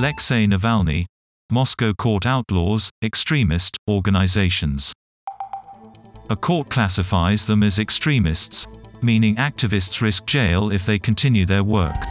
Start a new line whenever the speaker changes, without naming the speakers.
Alexei Navalny, Moscow court outlaws extremist organizations. A court classifies them as extremists, meaning activists risk jail if they continue their work.